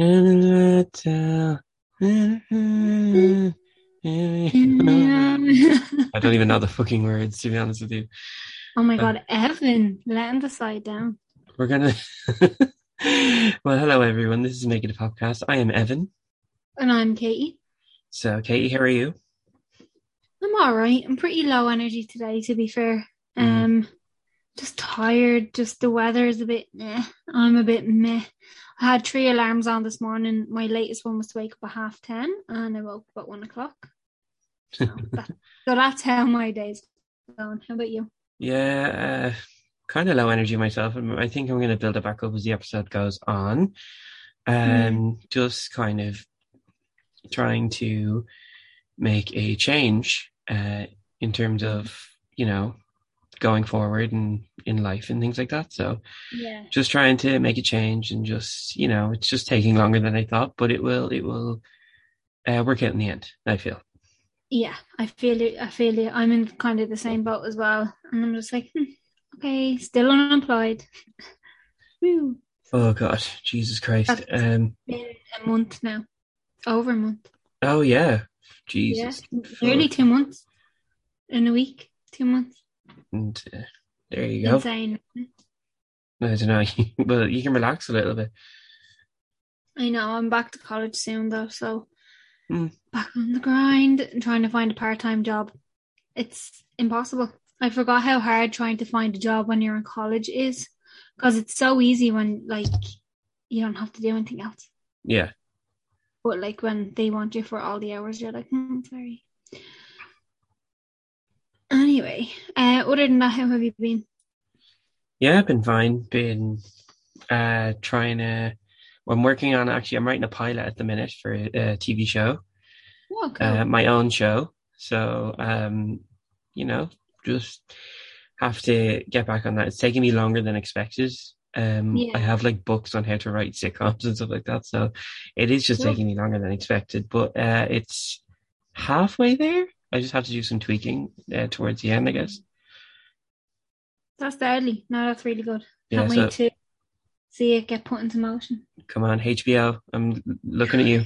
I don't even know the fucking words, to be honest with you. Oh my god, Evan, letting the side down. We're gonna. well, hello everyone. This is Make It a Podcast. I am Evan. And I'm Katie. So, Katie, how are you? I'm all right. I'm pretty low energy today, to be fair. Mm. Um, just tired. Just the weather is a bit meh. I'm a bit meh. I had three alarms on this morning. My latest one was to wake up at half ten, and I woke up at one o'clock. So, that, so that's how my day's going. How about you? Yeah, uh, kind of low energy myself. and I think I'm going to build it back up as the episode goes on. Um, Mm. just kind of trying to make a change uh, in terms of you know going forward and in life and things like that. So Yeah. just trying to make a change and just you know it's just taking longer than I thought, but it will it will uh, work out in the end. I feel. Yeah, I feel it. I feel it. I'm in kind of the same boat as well, and I'm just like, hmm, okay, still unemployed. Woo. Oh God, Jesus Christ. That's- Um. Been a month now, over a month. Oh yeah. Jesus. Yeah, nearly two months in a week. Two months. And uh, there you go. Insane. I don't know. well, you can relax a little bit. I know. I'm back to college soon though, so Mm. back on the grind and trying to find a part-time job. It's impossible. I forgot how hard trying to find a job when you're in college is, because it's so easy when like you don't have to do anything else. Yeah. But like when they want you for all the hours, you're like, hmm, sorry. Anyway, uh, other than that, how have you been? Yeah, I've been fine. Been uh trying to. Well, I'm working on actually. I'm writing a pilot at the minute for a, a TV show, Oh, cool. uh, my own show. So, um, you know, just have to get back on that. It's taking me longer than expected. Um, Yeah. I have like books on how to write sitcoms and stuff like that. So it is just taking me longer than expected, but uh, it's halfway there. I just have to do some tweaking uh, towards the end, I guess. That's deadly. No, that's really good. Yeah, Can't so- wait to see it get put into motion. Come on, HBO. I'm looking at you.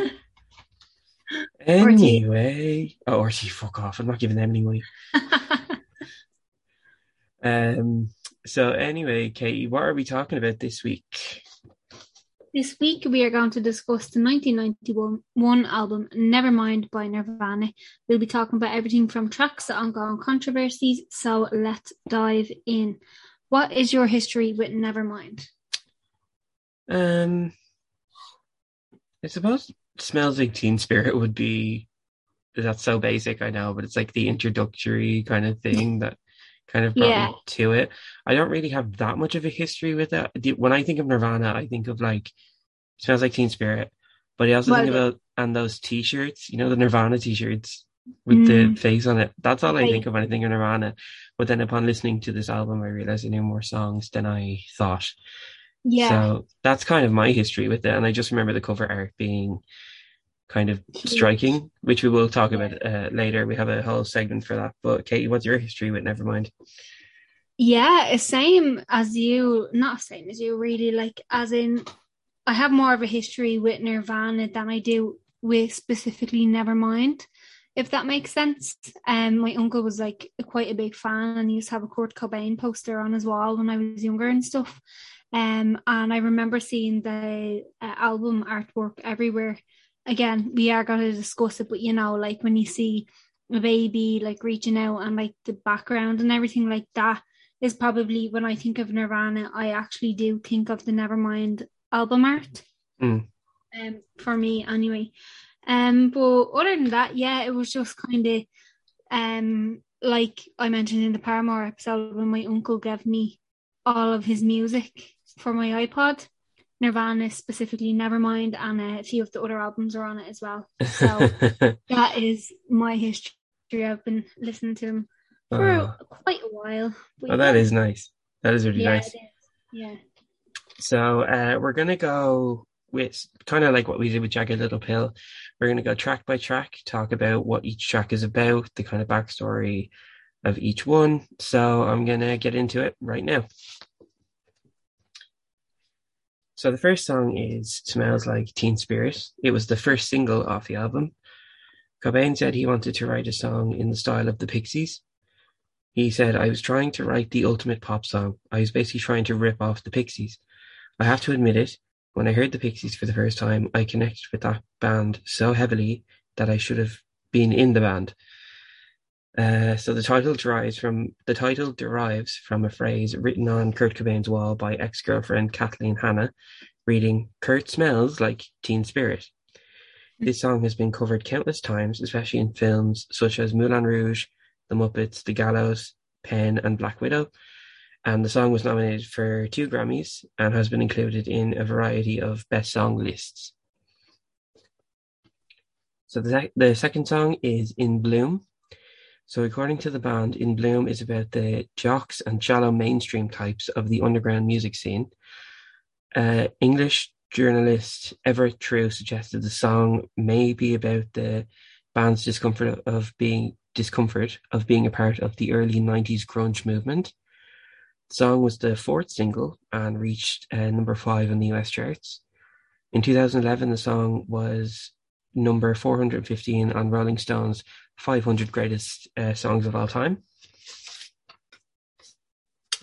Anyway, oh, RT, fuck off. I'm not giving them any money. Um, so anyway, Katie, what are we talking about this week? This week we are going to discuss the 1991 album Nevermind by Nirvana. We'll be talking about everything from tracks to ongoing controversies, so let's dive in. What is your history with Nevermind? Um, I suppose "Smells Like Teen Spirit" would be. That's so basic, I know, but it's like the introductory kind of thing that kind of brought Yeah. me to it. I don't really have that much of a history with it. When I think of Nirvana, I think of like "Smells Like Teen Spirit," but I also Well, think about and those T-shirts, you know, the Nirvana T-shirts with the Mm. face on it. That's all I Right. think of when I think of Nirvana. But then upon listening to this album, I realized I knew more songs than I thought. Yeah, So that's kind of my history with it. And I just remember the cover art being kind of striking, which we will talk about uh, later. We have a whole segment for that. But Katie, what's your history with Nevermind? yeah, same as you. Not same as you, really. Like, as in, I have more of a history with Nirvana than I do with specifically Nevermind. If that makes sense. Um, my uncle was like quite a big fan, and he used to have a Kurt Cobain poster on his wall when I was younger and stuff. Um, and I remember seeing the uh, album artwork everywhere. Again, we are going to discuss it, but you know, like when you see a baby like reaching out and like the background and everything like that is probably when I think of Nirvana, I actually do think of the Nevermind album art. Mm. Um, for me anyway. Um, but other than that, yeah, it was just kind of um like I mentioned in the Paramore episode when my uncle gave me all of his music for my iPod. Nirvana specifically, Nevermind, and a few of the other albums are on it as well. So that is my history. I've been listening to them for oh, quite a while. But oh, that yeah. is nice. That is really yeah, nice. is. Yeah. So uh, we're gonna go with kind of like what we did with Jagged Little Pill. We're gonna go track by track, talk about what each track is about, the kind of backstory of each one. So I'm gonna get into it right now. So the first song is Smells Like Teen Spirit. It was the first single off the album. Cobain said he wanted to write a song in the style of the Pixies. He said, I was trying to write the ultimate pop song. I was basically trying to rip off the Pixies. I have to admit it, when I heard the Pixies for the first time, I connected with that band so heavily that I should have been in the band. Uh, so the title derives from the title derives from a phrase written on Kurt Cobain's wall by ex-girlfriend Kathleen Hanna, reading "Kurt smells like Teen Spirit." This song has been covered countless times, especially in films such as Moulin Rouge, The Muppets, The Gallows, Pan, and Black Widow. And the song was nominated for two Grammys and has been included in a variety of best song lists. So the, the second song is In Bloom. So according to the band, In Bloom is about the jocks and shallow mainstream types of the underground music scene. Uh, English journalist Everett True suggested the song may be about the band's discomfort of being discomfort of being a part of the early 90s grunge movement. The song was the fourth single and reached uh, number five in the US charts. In 2011, the song was number 415 on Rolling Stone's 500 Greatest uh, Songs of All Time.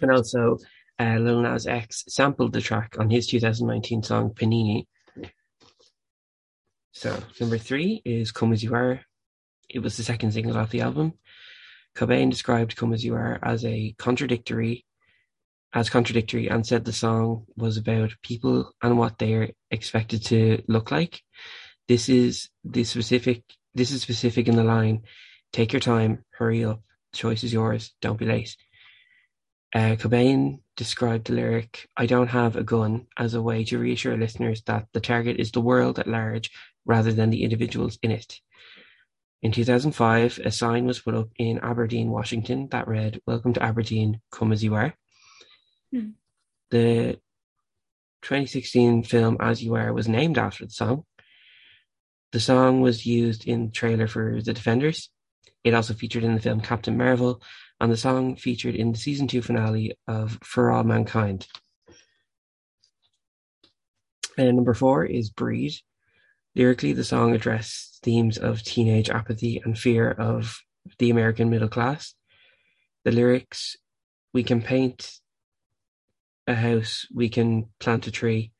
And also, uh, Lil Nas X sampled the track on his 2019 song Panini. So, number three is Come As You Are. It was the second single off the album. Cobain described Come As You Are as a contradictory as contradictory and said the song was about people and what they're expected to look like. This is the specific this is specific in the line, take your time, hurry up, the choice is yours, don't be late. Uh, Cobain described the lyric, I don't have a gun, as a way to reassure listeners that the target is the world at large rather than the individuals in it. In 2005, a sign was put up in Aberdeen, Washington that read, Welcome to Aberdeen, come as you are. Hmm. The 2016 film As You Are was named after the song. The song was used in the trailer for The Defenders. It also featured in the film Captain Marvel, and the song featured in the season two finale of For All Mankind. And number four is Breed. Lyrically, the song addressed themes of teenage apathy and fear of the American middle class. The lyrics, we can paint a house, we can plant a tree,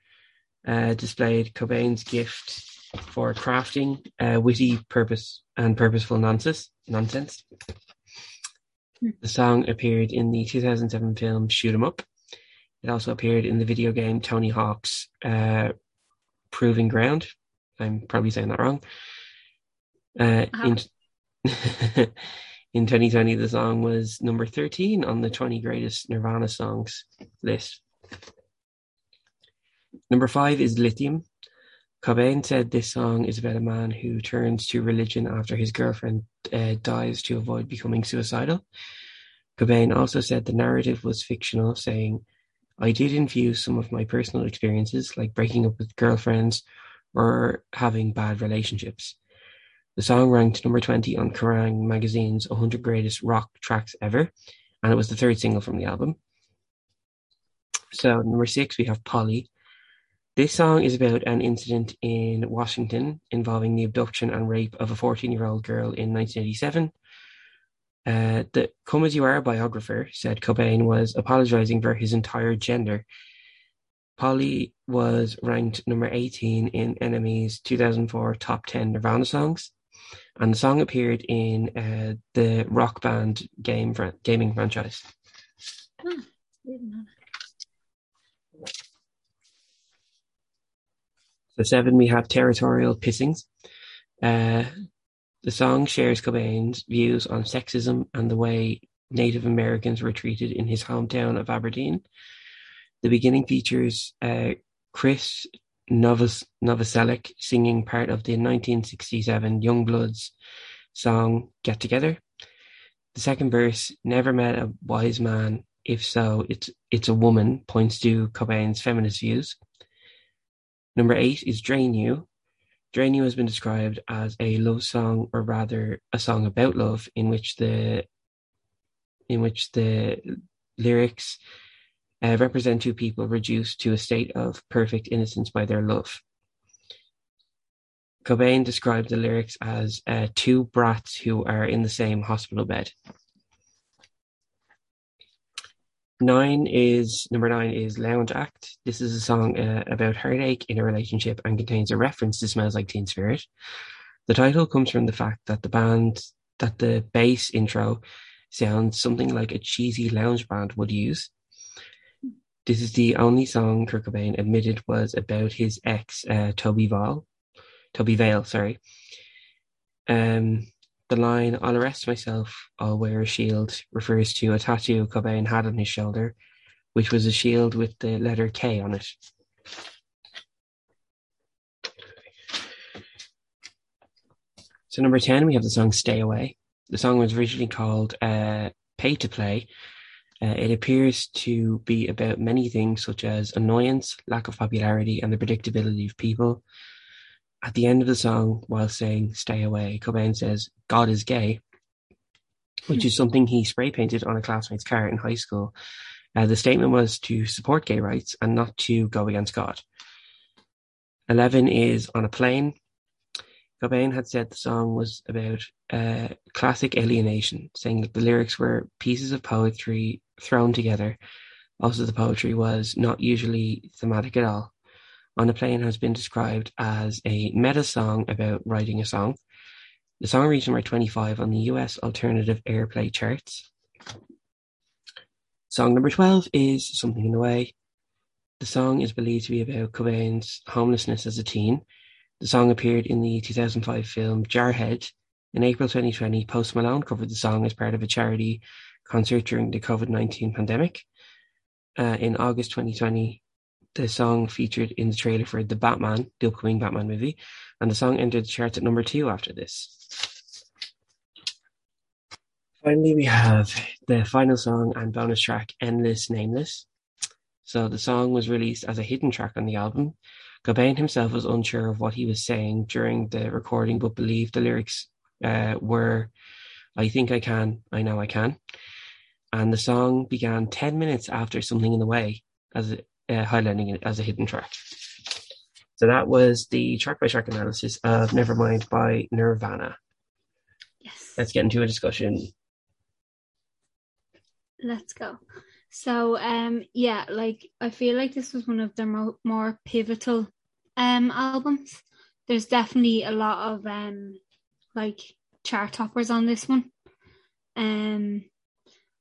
uh, displayed Cobain's gift for crafting uh, witty purpose and purposeful nonsense. nonsense. The song appeared in the 2007 film Shoot 'em Up. It also appeared in the video game Tony Hawk's uh, Proving Ground. I'm probably saying that wrong. Uh, in, in 2020, the song was number 13 on the 20 greatest Nirvana songs list. Number five is Lithium. Cobain said this song is about a man who turns to religion after his girlfriend uh, dies to avoid becoming suicidal. Cobain also said the narrative was fictional, saying, I did infuse some of my personal experiences, like breaking up with girlfriends or having bad relationships. The song ranked number 20 on Kerrang magazine's 100 Greatest Rock Tracks Ever, and it was the third single from the album. So, number six, we have Polly. This song is about an incident in Washington involving the abduction and rape of a 14 year old girl in 1987. Uh, the Come As You Are biographer said Cobain was apologizing for his entire gender. Polly was ranked number 18 in NME's 2004 Top 10 Nirvana songs, and the song appeared in uh, the Rock Band game gaming franchise. Hmm. So seven, we have Territorial Pissings. Uh, the song shares Cobain's views on sexism and the way Native Americans were treated in his hometown of Aberdeen. The beginning features uh, Chris Novos- Novoselic singing part of the 1967 Youngbloods song Get Together. The second verse, Never met a wise man, if so, it's it's a woman, points to Cobain's feminist views. Number eight is Drain You. Drain You has been described as a love song, or rather a song about love, in which the in which the lyrics uh, represent two people reduced to a state of perfect innocence by their love. Cobain described the lyrics as uh, two brats who are in the same hospital bed. Nine is number nine is Lounge Act. This is a song uh, about heartache in a relationship and contains a reference to Smells Like Teen Spirit. The title comes from the fact that the band that the bass intro sounds something like a cheesy lounge band would use. This is the only song Kurt Cobain admitted was about his ex, uh, Tobi Vail. Tobi Vail, sorry. Um, the line "I'll arrest myself, I'll wear a shield" refers to a tattoo Cobain had on his shoulder, which was a shield with the letter K on it. So number 10, we have the song Stay Away. The song was originally called uh, Pay to Play. Uh, it appears to be about many things such as annoyance, lack of popularity, and the predictability of people. At the end of the song, while saying Stay Away, Cobain says, God is gay, which is something he spray painted on a classmate's car in high school. Uh, the statement was to support gay rights and not to go against God. 11 is On a Plane. Cobain had said the song was about uh, classic alienation, saying that the lyrics were pieces of poetry thrown together. Also, the poetry was not usually thematic at all. On a Plane has been described as a meta song about writing a song. The song reached number 25 on the US Alternative Airplay charts. Song number 12 is Something in the Way. The song is believed to be about Cobain's homelessness as a teen. The song appeared in the 2005 film Jarhead. In April 2020, Post Malone covered the song as part of a charity concert during the COVID 19 pandemic. Uh, in August 2020, the song featured in the trailer for The Batman, the upcoming Batman movie, and the song entered the charts at number two after this. Finally, we have the final song and bonus track, Endless Nameless. So the song was released as a hidden track on the album. Cobain himself was unsure of what he was saying during the recording, but believed the lyrics uh, were, I think I can, I know I can. And the song began 10 minutes after Something in the Way, as uh, highlighting it as a hidden track. So that was the track by track analysis of Nevermind by Nirvana. Yes. Let's get into a discussion. Let's go. So, um, yeah, like I feel like this was one of their mo- more pivotal um albums. There's definitely a lot of um like chart toppers on this one. Um,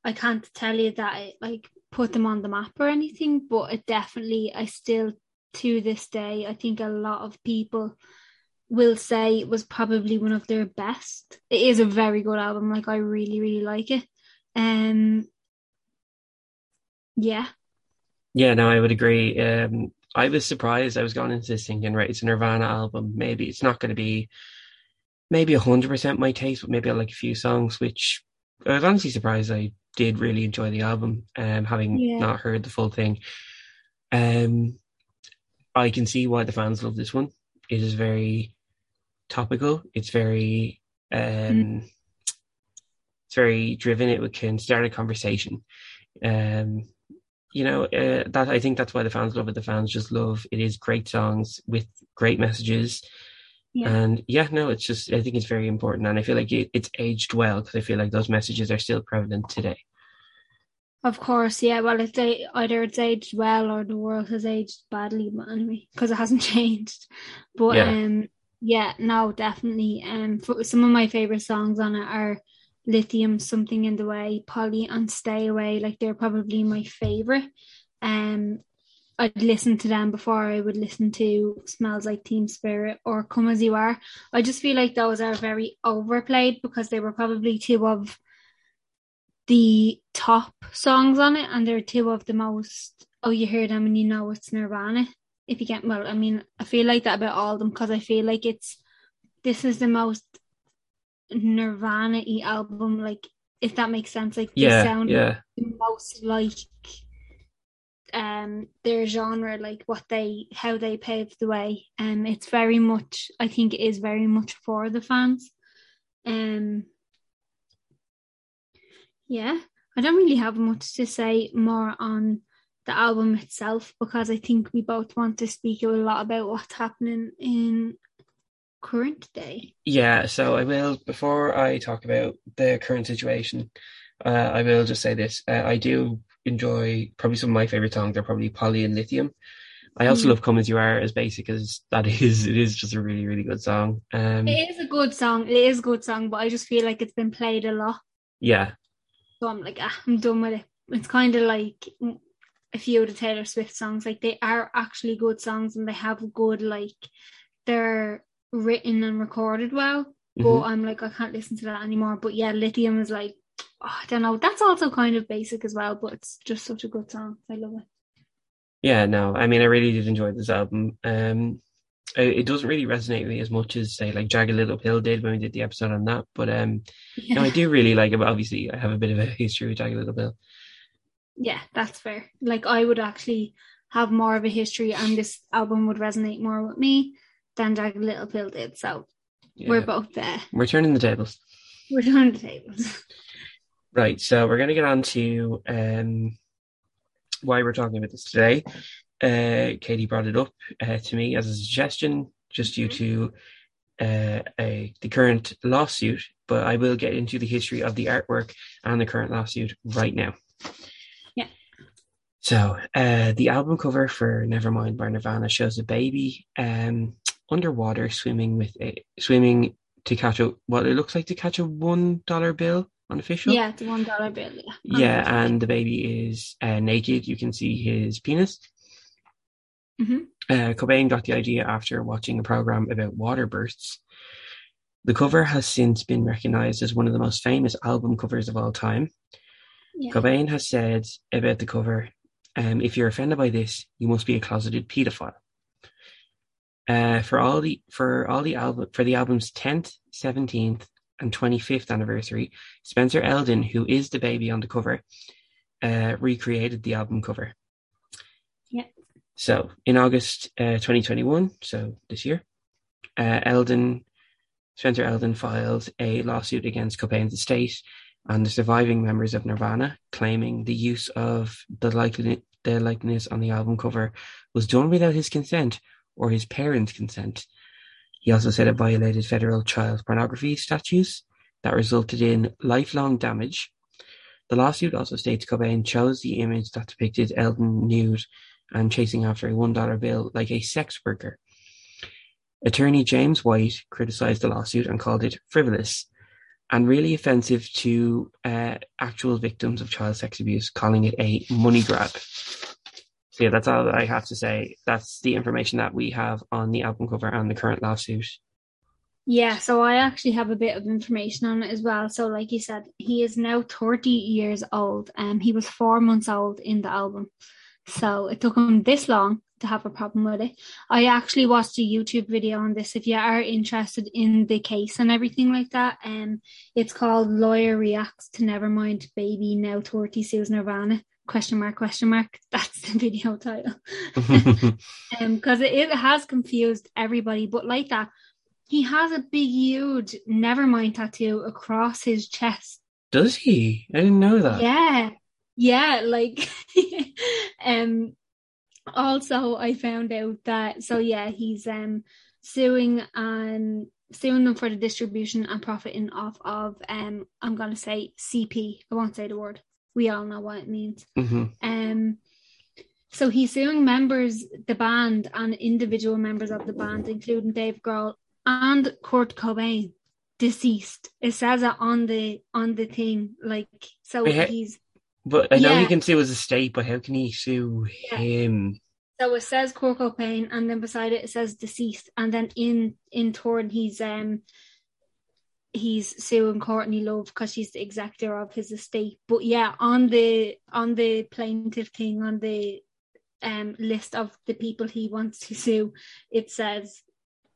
I can't tell you that it like put them on the map or anything, but it definitely I still to this day I think a lot of people will say it was probably one of their best. It is a very good album. Like I really, really like it. Um yeah. Yeah, no, I would agree. Um, I was surprised. I was going into this thinking, right, it's a Nirvana album. Maybe it's not going to be maybe 100% my taste, but maybe I like a few songs, which I was honestly surprised I did really enjoy the album, um, having Yeah. not heard the full thing. Um, I can see why the fans love this one. It is very topical. It's very, um, it's very driven. It can start a conversation. Um, you know, uh, that I think that's why the fans love it. The fans just love it. Is great songs with great messages. Yeah. And yeah, no, it's just I think it's very important, and I feel like it, it's aged well because I feel like those messages are still prevalent today. Of course, yeah. Well, it's a, either it's aged well or the world has aged badly, but anyway, because it hasn't changed. But Yeah. um, yeah, no, definitely. Um, some of my favorite songs on it are "Lithium," "Something in the Way," "Polly," and "Stay Away." Like they're probably my favorite. Um, I'd listen to them before I would listen to "Smells Like Teen Spirit" or "Come as You Are." I just feel like those are very overplayed because they were probably two of the top songs on it, and they're two of the most. Oh, you hear them and you know it's Nirvana. If you get well, I mean, I feel like that about all of them because I feel like it's this is the most Nirvana-y album. Like, if that makes sense, like they Yeah, sound yeah, the most like um their genre, like what they how they paved the way. Um, it's very much. I think it is very much for the fans. Um, yeah, I don't really have much to say more on the album itself because I think we both want to speak a lot about what's happening in current day. Yeah, so I will before I talk about the current situation. Uh, I will just say this: uh, I do enjoy probably some of my favorite songs are probably Polly and Lithium. I also Mm. love "Come as You Are," as basic as that is. It is just a really, really good song. Um, It is a good song. It is a good song, but I just feel like it's been played a lot. yeah, So I'm like, ah, I'm done with it. It's kind of like a few of the Taylor Swift songs. Like they are actually good songs and they have good like they're written and recorded well. But Mhm. I'm like, I can't listen to that anymore. But yeah, Lithium is like, oh, I don't know. That's also kind of basic as well, but it's just such a good song. I love it. yeah. No, I mean, I really did enjoy this album. Um, it, doesn't really resonate with me as much as say like "Jagged Little Pill" did when we did the episode on that. But um, Yeah, no, I do really like it. But obviously, I have a bit of a history with "Jagged Little Pill." yeah, that's fair. Like I would actually have more of a history, and this album would resonate more with me than Jagged Little Pill did. So Yeah. we're both there. We're turning the tables. We're turning the tables. Right, so we're going to get on to um, why we're talking about this today. Uh, Katie brought it up uh, to me as a suggestion, just due to uh, a, the current lawsuit, but I will get into the history of the artwork and the current lawsuit right now. Yeah. So, uh, the album cover for Nevermind by Nirvana shows a baby um, underwater swimming with a swimming to catch a what it looks like to catch a one dollar bill unofficial. Yeah, the one dollar bill. Yeah, Yeah, and the baby is uh, naked. You can see his penis. Mhm. Uh, Cobain got the idea after watching a program about water births. The cover has since been recognized as one of the most famous album covers of all time. yeah. Cobain has said about the cover, um, if you're offended by this, you must be a closeted pedophile. Uh, for all the for all the album for the album's tenth, seventeenth, and twenty fifth anniversary, Spencer Elden, who is the baby on the cover, uh, recreated the album cover. Yeah. So in August uh, 2021, so this year, uh, Elden, Spencer Elden filed a lawsuit against Cobain's estate and the surviving members of Nirvana, claiming the use of the likeness, the likeness on the album cover was done without his consent or his parents' consent. He also said it violated federal child pornography statutes that resulted in lifelong damage. The lawsuit also states Cobain chose the image that depicted Elden nude and chasing after a $1 bill like a sex worker. Attorney James White criticized the lawsuit and called it frivolous and really offensive to uh, actual victims of child sex abuse, calling it a money grab. So yeah, that's all that I have to say. That's the information that we have on the album cover and the current lawsuit. Yeah, so I actually have a bit of information on it as well. So, like you said, he is now 30 years old. Um, he was four months old in the album. So it took him this long to have a problem with it. I actually watched a YouTube video on this if you are interested in the case and everything like that. Um, it's called Lawyer Reacts to Nevermind Baby Now 30 Sues Nirvana. Question mark, question mark. That's the video title. um, because it, it has confused everybody, but like that, he has a big, huge Nevermind tattoo across his chest. Does he? I didn't know that. Yeah, yeah, like, um. Also, I found out that so yeah, he's um suing and suing them for the distribution and profiting off of um I'm gonna say CP. I won't say the word. We all know what it means. hmm Um, so he's suing members, the band, and individual members of the band, including Dave Grohl and Kurt Cobain, deceased. It says it on the on the thing, like so he- he's But I know he Yeah. can sue his estate, but how can he sue Yeah. him? so it says Kurt Cobain, and then beside it it says deceased, and then in in turn he's um he's suing Courtney Love because she's the executor of his estate. But yeah, on the on the plaintiff thing on the um list of the people he wants to sue, it says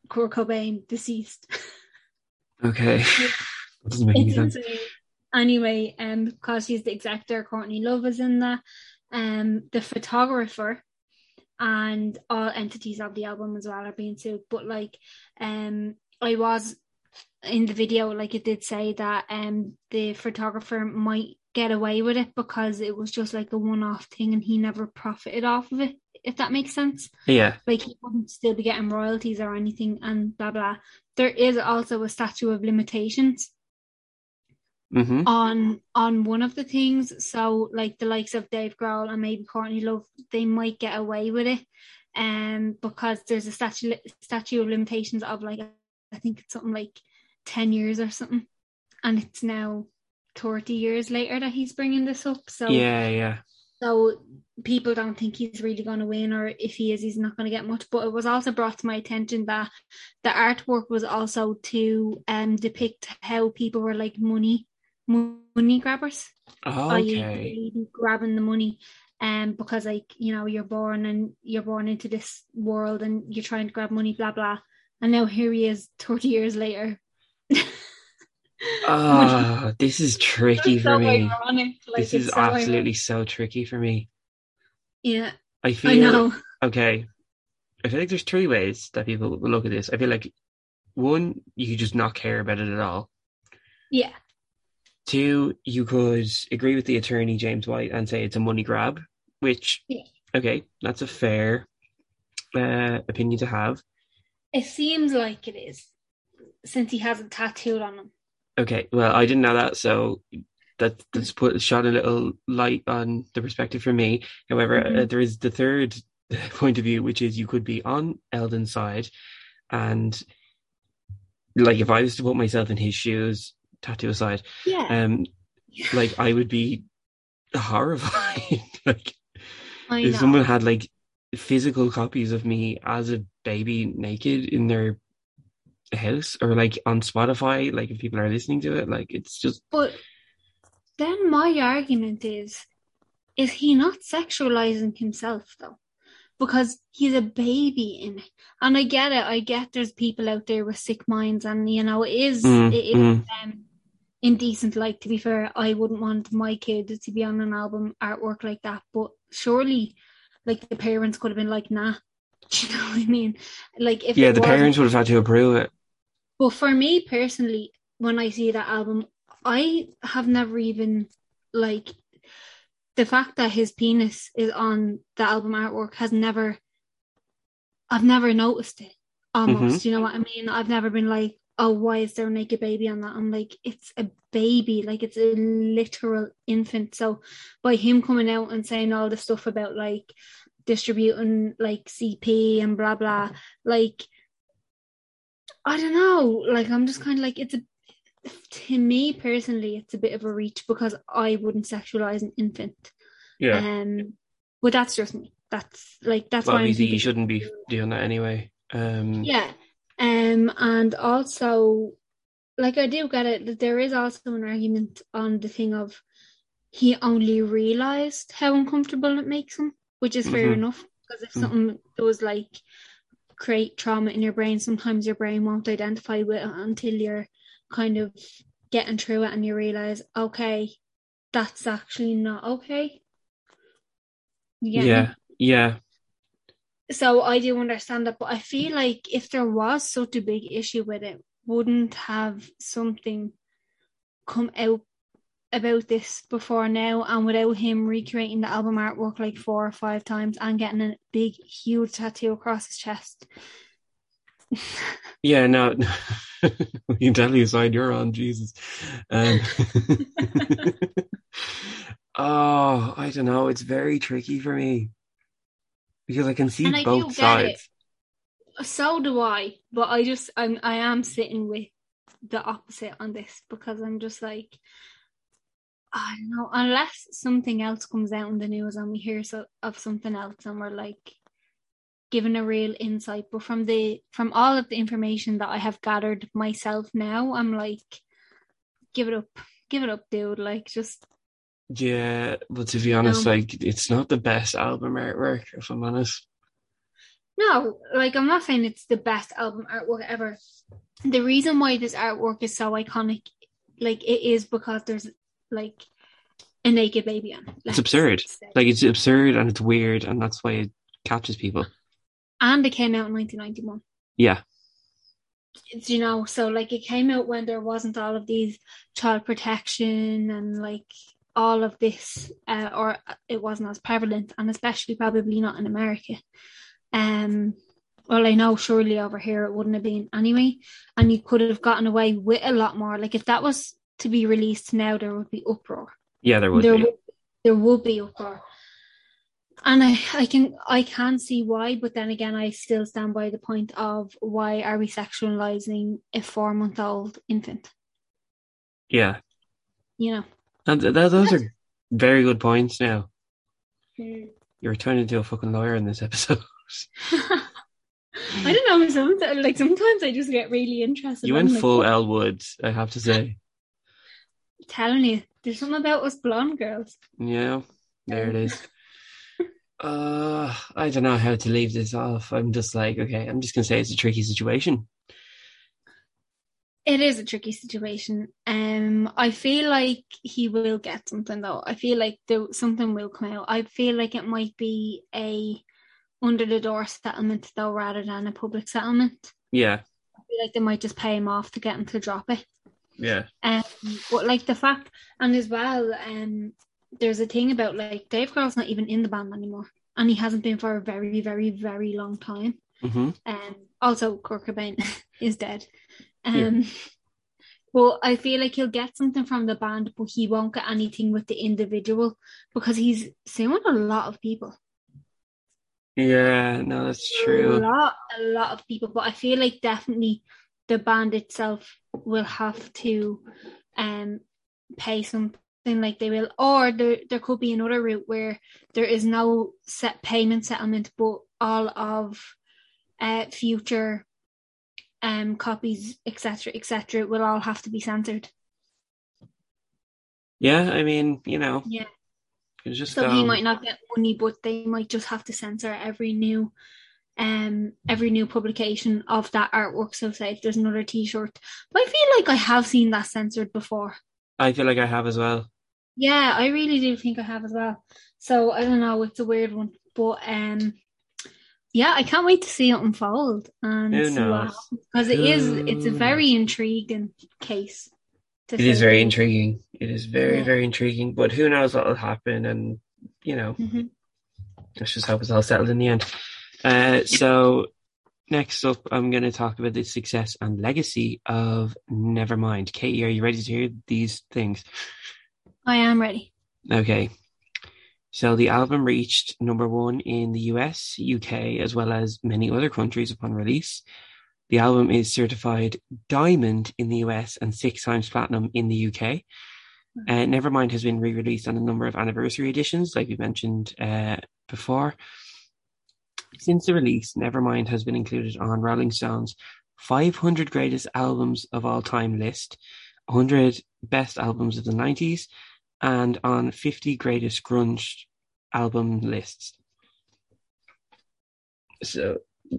Kurt Cobain deceased. Okay. That doesn't make any sense. insane. Anyway, um, because she's the executor, Courtney Love is in that. Um, the photographer and all entities of the album as well are being sued. But like, um, I was in the video, like it did say that um the photographer might get away with it because it was just like a one-off thing and he never profited off of it if that makes sense. Yeah. like he wouldn't still be getting royalties or anything and blah blah. There is also a statute of limitations hmm on on one of the things. So like the likes of Dave Grohl and maybe Courtney Love they might get away with it um because there's a statute statute of limitations of like I think it's something like 10 years or something and it's now 30 years later that he's bringing this up so Yeah, yeah. so people don't think he's really going to win, or if he is, he's not going to get much. But it was also brought to my attention that the artwork was also to um depict how people were like money money grabbers, Oh, okay. grabbing the money. Um, because like you know you're born and you're born into this world and you're trying to grab money, blah blah. And now here he is, thirty years later. Oh, this is tricky for so me. ironic, like, This is so ironic. absolutely so tricky for me. yeah. I feel I know. okay. I feel like there's three ways that people will look at this. I feel like one, you could just not care about it at all. Yeah. Two, you could agree with the attorney James White and say it's a money grab, which Yeah. okay, that's a fair uh, opinion to have. It seems like it is, since he has a tattooed on him. Okay, well, I didn't know that, so that that's put shot a little light on the perspective for me. However, Mhm. uh, there is the third point of view, which is you could be on Elden's side, and like if I was to put myself in his shoes, tattoo aside, Yeah. um, like I would be horrified. like if someone had like physical copies of me as a baby naked in their house or like on Spotify, like if people are listening to it, like it's just But then my argument is, is he not sexualizing himself though? Because he's a baby in it. And I get it. I get there's people out there with sick minds and you know, it is Mm, it is mm. um indecent, like to be fair, I wouldn't want my kid to be on an album artwork like that. But surely like the parents could have been like, nah. Do you know what I mean? Like if yeah, the parents would have had to approve it. Well, for me personally, when I see that album, I have never even like the fact that his penis is on the album artwork has never I've never noticed it almost. Mm-hmm. You know what I mean? I've never been like, oh, why is there a naked baby on that? I'm like, it's a baby, like it's a literal infant. So by him coming out and saying all the stuff about like distributing like CP and blah blah, like I don't know. Like I'm just kind of like it's a to me personally, it's a bit of a reach because I wouldn't sexualize an infant. Yeah. Um, but that's just me. That's like that's Well, why obviously, you shouldn't be doing that anyway. Um, Yeah. Um, and also, like I do get it that there is also an argument on the thing of he only realized how uncomfortable it makes him, which is fair Mhm. enough. Because if Mhm. something does like create trauma in your brain, sometimes your brain won't identify with it until you're kind of getting through it and you realize, okay, that's actually not okay. Me? yeah, yeah. so I do understand that, but I feel like if there was such a big issue with it, wouldn't have something come out about this before now and without him recreating the album artwork like four or five times and getting a big huge tattoo across his chest. Yeah, no, we can tell you side you're on, Jesus. Um, oh, I don't know. It's very tricky for me because I can see I both sides. so do I, but I just I'm I am sitting with the opposite on this because I'm just like I don't know unless something else comes out in the news and we hear so, of something else and we're like given a real insight but from the from all of the information that I have gathered myself now I'm like give it up give it up dude like just Yeah, but to be honest, like it's not the best album artwork, if I'm honest. No, like I'm not saying it's the best album artwork ever. The reason why this artwork is so iconic, like it is because there's like a naked baby on it. It's absurd. Like it's absurd and it's weird, and that's why it catches people. and it came out in 1991. Yeah, It's, you know, so like it came out when there wasn't all of these child protection and like all of this, uh, or it wasn't as prevalent, and especially probably not in America. Um, well, I know surely over here it wouldn't have been anyway, and you could have gotten away with a lot more. Like if that was to be released now, there would be uproar. Yeah, there would there be. would there would be uproar. And I, I can I can see why, but then again I still stand by the point of why are we sexualizing a four month old infant? Yeah, You know. and th- th- those are very good points. Now Hmm. you're turning into a fucking lawyer in this episode. I don't know. Sometimes, like sometimes I just get really interested. you went full what- Elle Woods, I have to say. Telling you, there's something about us blonde girls. Yeah, there it is. Uh, I don't know how to leave this off. I'm just like, okay, I'm just gonna say it's a tricky situation. It is a tricky situation. Um, I feel like he will get something though. I feel like there something will come out. I feel like it might be a under the door settlement though, rather than a public settlement. Yeah, I feel like they might just pay him off to get him to drop it. Yeah, Um, but like the fact, and as well, um, there's a thing about like Dave Grohl's not even in the band anymore, and he hasn't been for a very, very, very long time. hmm Um, also Kurt Cobain is dead. Um, but I feel like he'll get something from the band, but he won't get anything with the individual because he's suing a lot of people. yeah. No, that's true. A lot, a lot of people. But I feel like definitely the band itself will have to um pay something like they will, or there there could be another route where there is no set payment settlement, but all of uh future um copies, etc., etc., will all have to be censored. Yeah, I mean, you know, Yeah. So go. he might not get money, but they might just have to censor every new um every new publication of that artwork. So say if there's another t shirt. But I feel like I have seen that censored before. I feel like I have as well. Yeah, I really do think I have as well. So I don't know, it's a weird one. But um yeah, I can't wait to see it unfold and Who see what knows? happens. Because it is it's a very intriguing case. It is very the intriguing. It is very, Yeah. very intriguing. But who knows what will happen? And you know, Mhm. let's just hope it's all settled in the end. Uh, so next up, I'm going to talk about the success and legacy of Nevermind. Katie, are you ready to hear these things? I am ready. Okay. So the album reached number one in the US, UK, as well as many other countries upon release. The album is certified diamond in the US and six times platinum in the UK. Uh, Nevermind has been re-released on a number of anniversary editions, like we mentioned uh, before. Since the release, Nevermind has been included on Rolling Stone's 500 greatest albums of all time list, 100 best albums of the 90s, and on 50 greatest grunge album lists. So,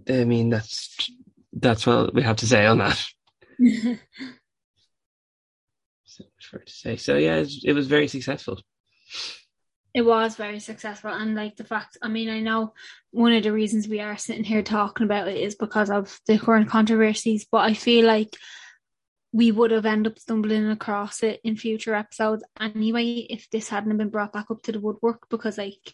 I mean, that's that's what we have to say on that. So much for to say. So yeah, it was very successful. It was very successful, and like the fact, I mean, I know one of the reasons we are sitting here talking about it is because of the current controversies, but I feel like we would have ended up stumbling across it in future episodes anyway if this hadn't been brought back up to the woodwork because like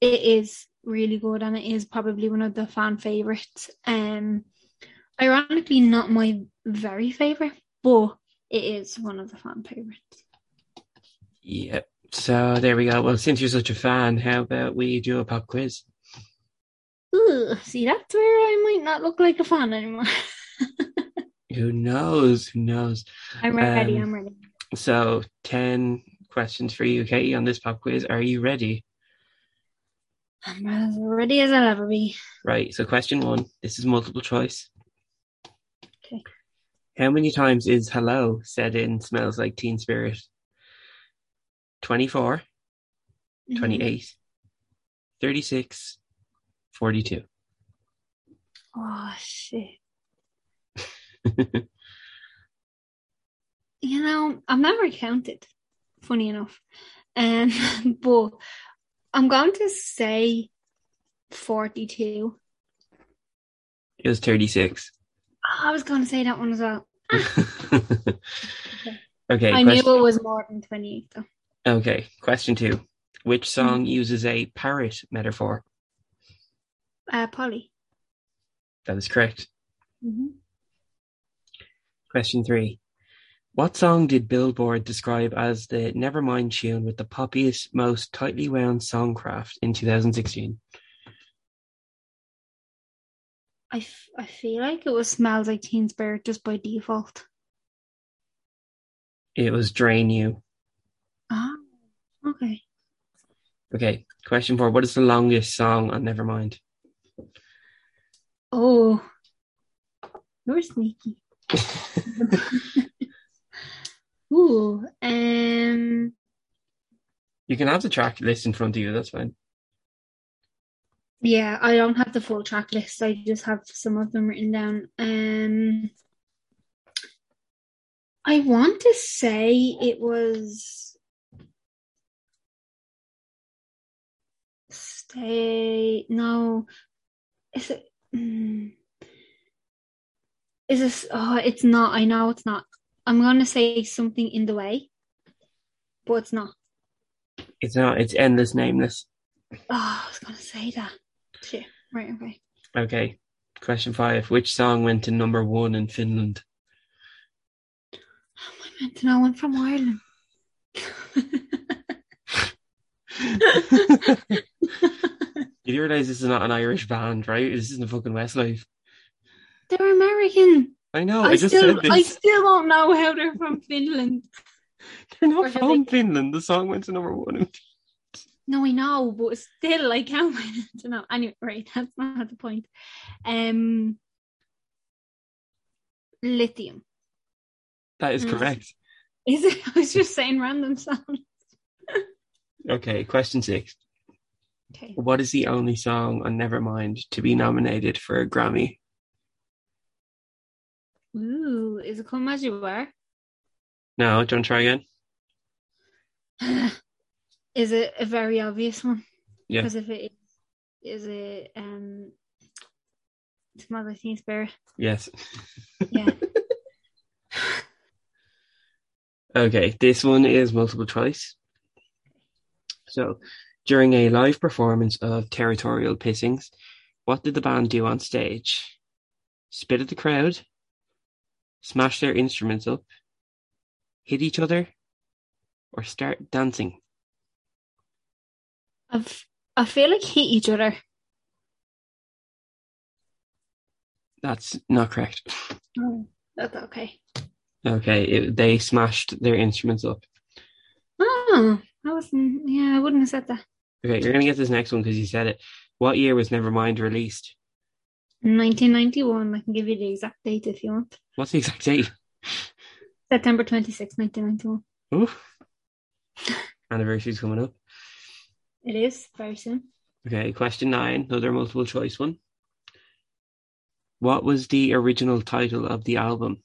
it is really good and it is probably one of the fan favorites. Um, ironically, not my very favorite, but it is one of the fan favorites. Yep. So there we go. Well, since you're such a fan, how about we do a pop quiz? Ugh, see, that's where I might not look like a fan anymore. Who knows? Who knows? I'm ready. Um, I'm ready. So, 10 questions for you, Katie, on this pop quiz. Are you ready? I'm as ready as I'll ever be. Right. So, question one this is multiple choice. Okay. How many times is hello said in Smells Like Teen Spirit? 24, Mhm. 28, 36, 42. Oh shit! You know, I've never counted. Funny enough, um, but I'm going to say forty-two. It was 36. I was going to say that one as well. okay. I question- knew it was more than 28 though. Okay, question two. Which song uses a parrot metaphor? Uh, Polly. That is correct. Mm-hmm. Question three. What song did Billboard describe as the Nevermind tune with the poppiest, most tightly wound songcraft in 2016? I, f- I feel like it was Smells Like Teen Spirit just by default. It was Drain You. Ah, okay. Okay, question four. What is the longest song on Nevermind? Oh, you're sneaky. Ooh, um, You can have the track list in front of you, that's fine. yeah, I don't have the full track list. I just have some of them written down. Um, I want to say it was stay. No, is it? Mm, is this? Oh, it's not. I know it's not. I'm gonna say something in the way, but it's not. It's not, it's endless, nameless. Oh, I was gonna say that. Shit. Right. Okay. Okay, question five. Which song went to number one in Finland? I meant to know one from Ireland. you realize this is not an Irish band, right? This isn't a fucking Westlife. They're American. I know, I, I, just still, said this. I still don't know how they're from Finland. They're not have from they- Finland. The song went to number one. No, I know, but still, I can't wait to know. Anyway, right, that's not the point. Um, lithium. That is Mm. correct. Is it? I was just saying random sounds. Okay, question six. Okay. What is the only song on Nevermind to be nominated for a Grammy? Ooh, is it As You No, don't try again. is it a very obvious one? Yeah. Because if it is, is it um, Smells Like Teen Spirit? Yes. Yeah. Okay, this one is multiple choice. So, during a live performance of Territorial Pissings, what did the band do on stage? Spit at the crowd? Smash their instruments up? Hit each other? Or start dancing? I've, I feel like hit each other. That's not correct. Oh, that's okay. Okay, it, they smashed their instruments up. Oh, I wasn't. Yeah, I wouldn't have said that. Okay, you're gonna get this next one because you said it. What year was Nevermind released? 1991. I can give you the exact date if you want. What's the exact date? September 26, 1991. Oof. Anniversary's coming up. It is very soon. Okay, question nine, another multiple choice one. What was the original title of the album?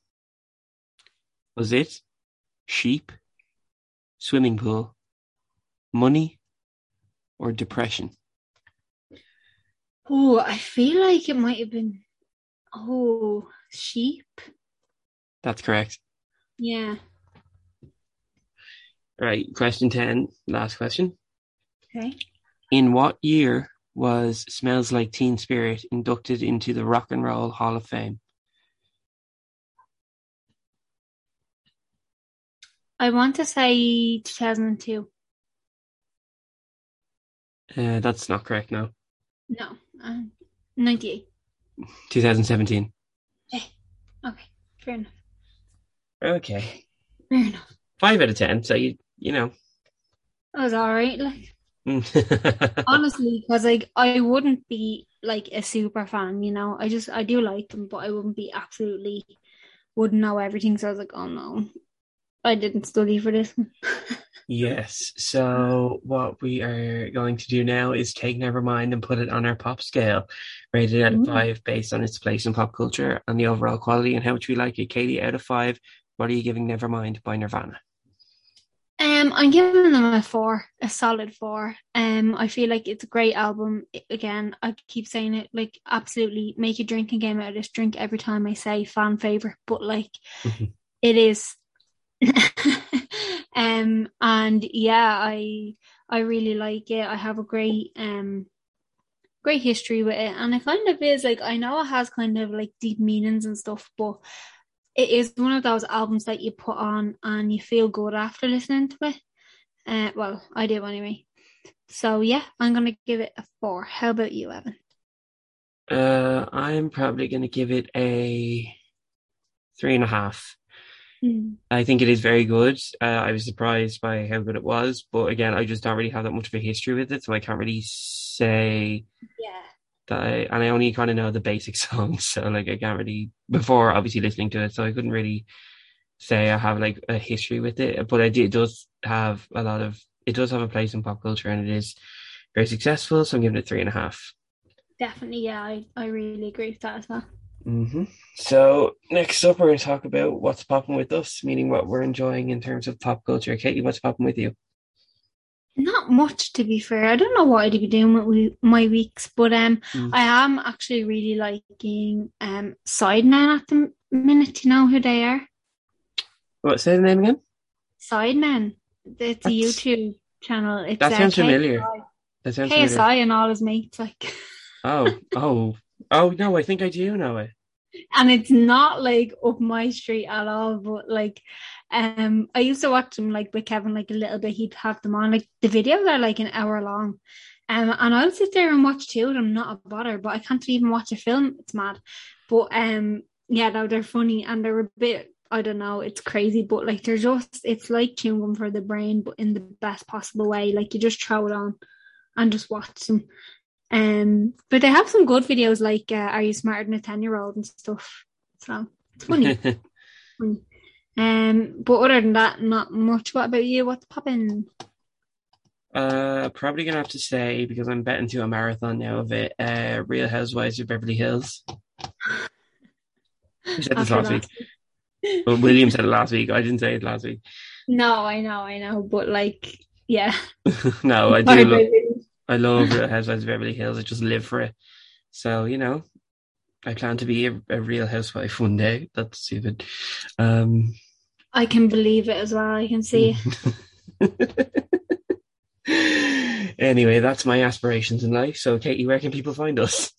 Was it Sheep, Swimming Pool, Money, or Depression? Oh, I feel like it might have been. Oh, sheep. That's correct. Yeah. Right, question 10, last question. Okay. In what year was Smells Like Teen Spirit inducted into the Rock and Roll Hall of Fame? I want to say 2002. Uh, that's not correct, no. No, uh, 98. 2017. Okay, fair enough. Okay. Fair enough. Five out of ten, so you, you know. That was all right. Like Mm. honestly, because like I wouldn't be like a super fan, you know. I just I do like them, but I wouldn't be absolutely wouldn't know everything. So I was like, oh no, I didn't study for this one. Yes. So what we are going to do now is take Nevermind and put it on our pop scale, rated out of five based on its place in pop culture and the overall quality and how much we like it. Katie, out of five, what are you giving Nevermind by Nirvana? Um, I'm giving them a four, a solid four. Um, I feel like it's a great album. Again, I keep saying it, like absolutely make a drinking game out of this. Drink every time I say fan favorite, but like it is. um, and yeah, I I really like it. I have a great um great history with it, and it kind of is like I know it has kind of like deep meanings and stuff, but it is one of those albums that you put on and you feel good after listening to it. Uh, well, I do anyway. So yeah, I'm gonna give it a four. How about you, Evan? Uh, I'm probably gonna give it a three and a half. Mm. I think it is very good. Uh, I was surprised by how good it was, but again, I just don't really have that much of a history with it, so I can't really say Yeah. that I, and I only kind of know the basic songs, so like I can't really before obviously listening to it, so I couldn't really say I have like a history with it. But I do, it does have a lot of it does have a place in pop culture, and it is very successful. So I'm giving it three and a half. Definitely, yeah, I, I really agree with that as well. Hmm So next up, we're going to talk about what's popping with us, meaning what we're enjoying in terms of pop culture. Katie, what's popping with you? Not much, to be fair. I don't know what I'd be doing with my weeks, but um, Mm. I am actually really liking um Sidemen at the minute. You know who they are? What? Say the name again. Sidemen. It's a YouTube channel. It's That uh, sounds familiar. KSI. That sounds familiar. KSI and all his mates, like, Oh, oh, oh no! I think I do know it. and it's not like up my street at all. But like, um, I used to watch them like with Kevin, like a little bit. He'd have them on. Like the videos are like an hour long, um, and I'll sit there and watch two of them, not a bother. But I can't even watch a film. It's mad. But um, yeah, no, they're funny and they're a bit. I don't know, it's crazy, but like they're just, it's like chewing gum for the brain, but in the best possible way. Like you just throw it on and just watch them. Um, but they have some good videos like uh, "Are You Smarter Than a Ten Year Old" and stuff. So it's funny. funny. Um, but other than that, not much. What about you? What's popping? uh, probably gonna have to say because I'm betting to a marathon now of it. Uh, Real Housewives of Beverly Hills. I said this After last that? week. Well, William said it last week. I didn't say it last week. No, I know, I know, but like, yeah. no, I do. Lo- baby. I love Real Housewives of Beverly Hills. I just live for it. So you know, I plan to be a, a real housewife one day. That's stupid. Um, I can believe it as well. I can see. anyway, that's my aspirations in life. So, Katie, where can people find us?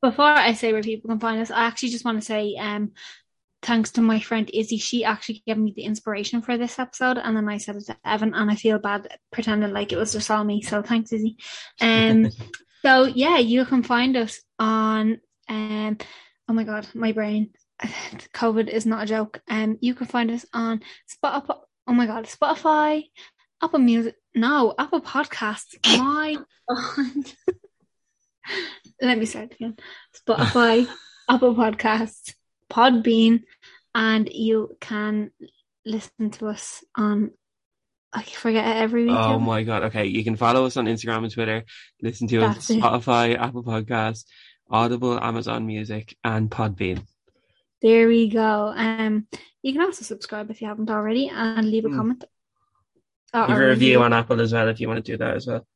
Before I say where people can find us, I actually just want to say, um, thanks to my friend Izzy, she actually gave me the inspiration for this episode, and then I said it to Evan, and I feel bad pretending like it was just all me. So thanks, Izzy. Um, so yeah, you can find us on um, oh my god, my brain. COVID is not a joke. Um, you can find us on Spotify. Oh my god, Spotify, Apple Music. No, Apple Podcasts. My god. Let me start again. Spotify, Apple Podcasts, Podbean, and you can listen to us on. I forget it every week. Oh my god! Okay, you can follow us on Instagram and Twitter. Listen to us That's it. Spotify, Apple Podcasts, Audible, Amazon Music, and Podbean. There we go. Um, you can also subscribe if you haven't already, and leave a Hmm. comment. Or Leave a review on Apple as well if you want to do that as well.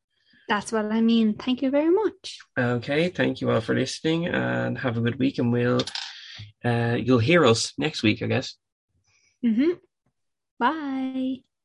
That's what I mean. Thank you very much. Okay, thank you all for listening, and have a good week. And we'll, uh, you'll hear us next week, I guess. Mm-hmm. Bye.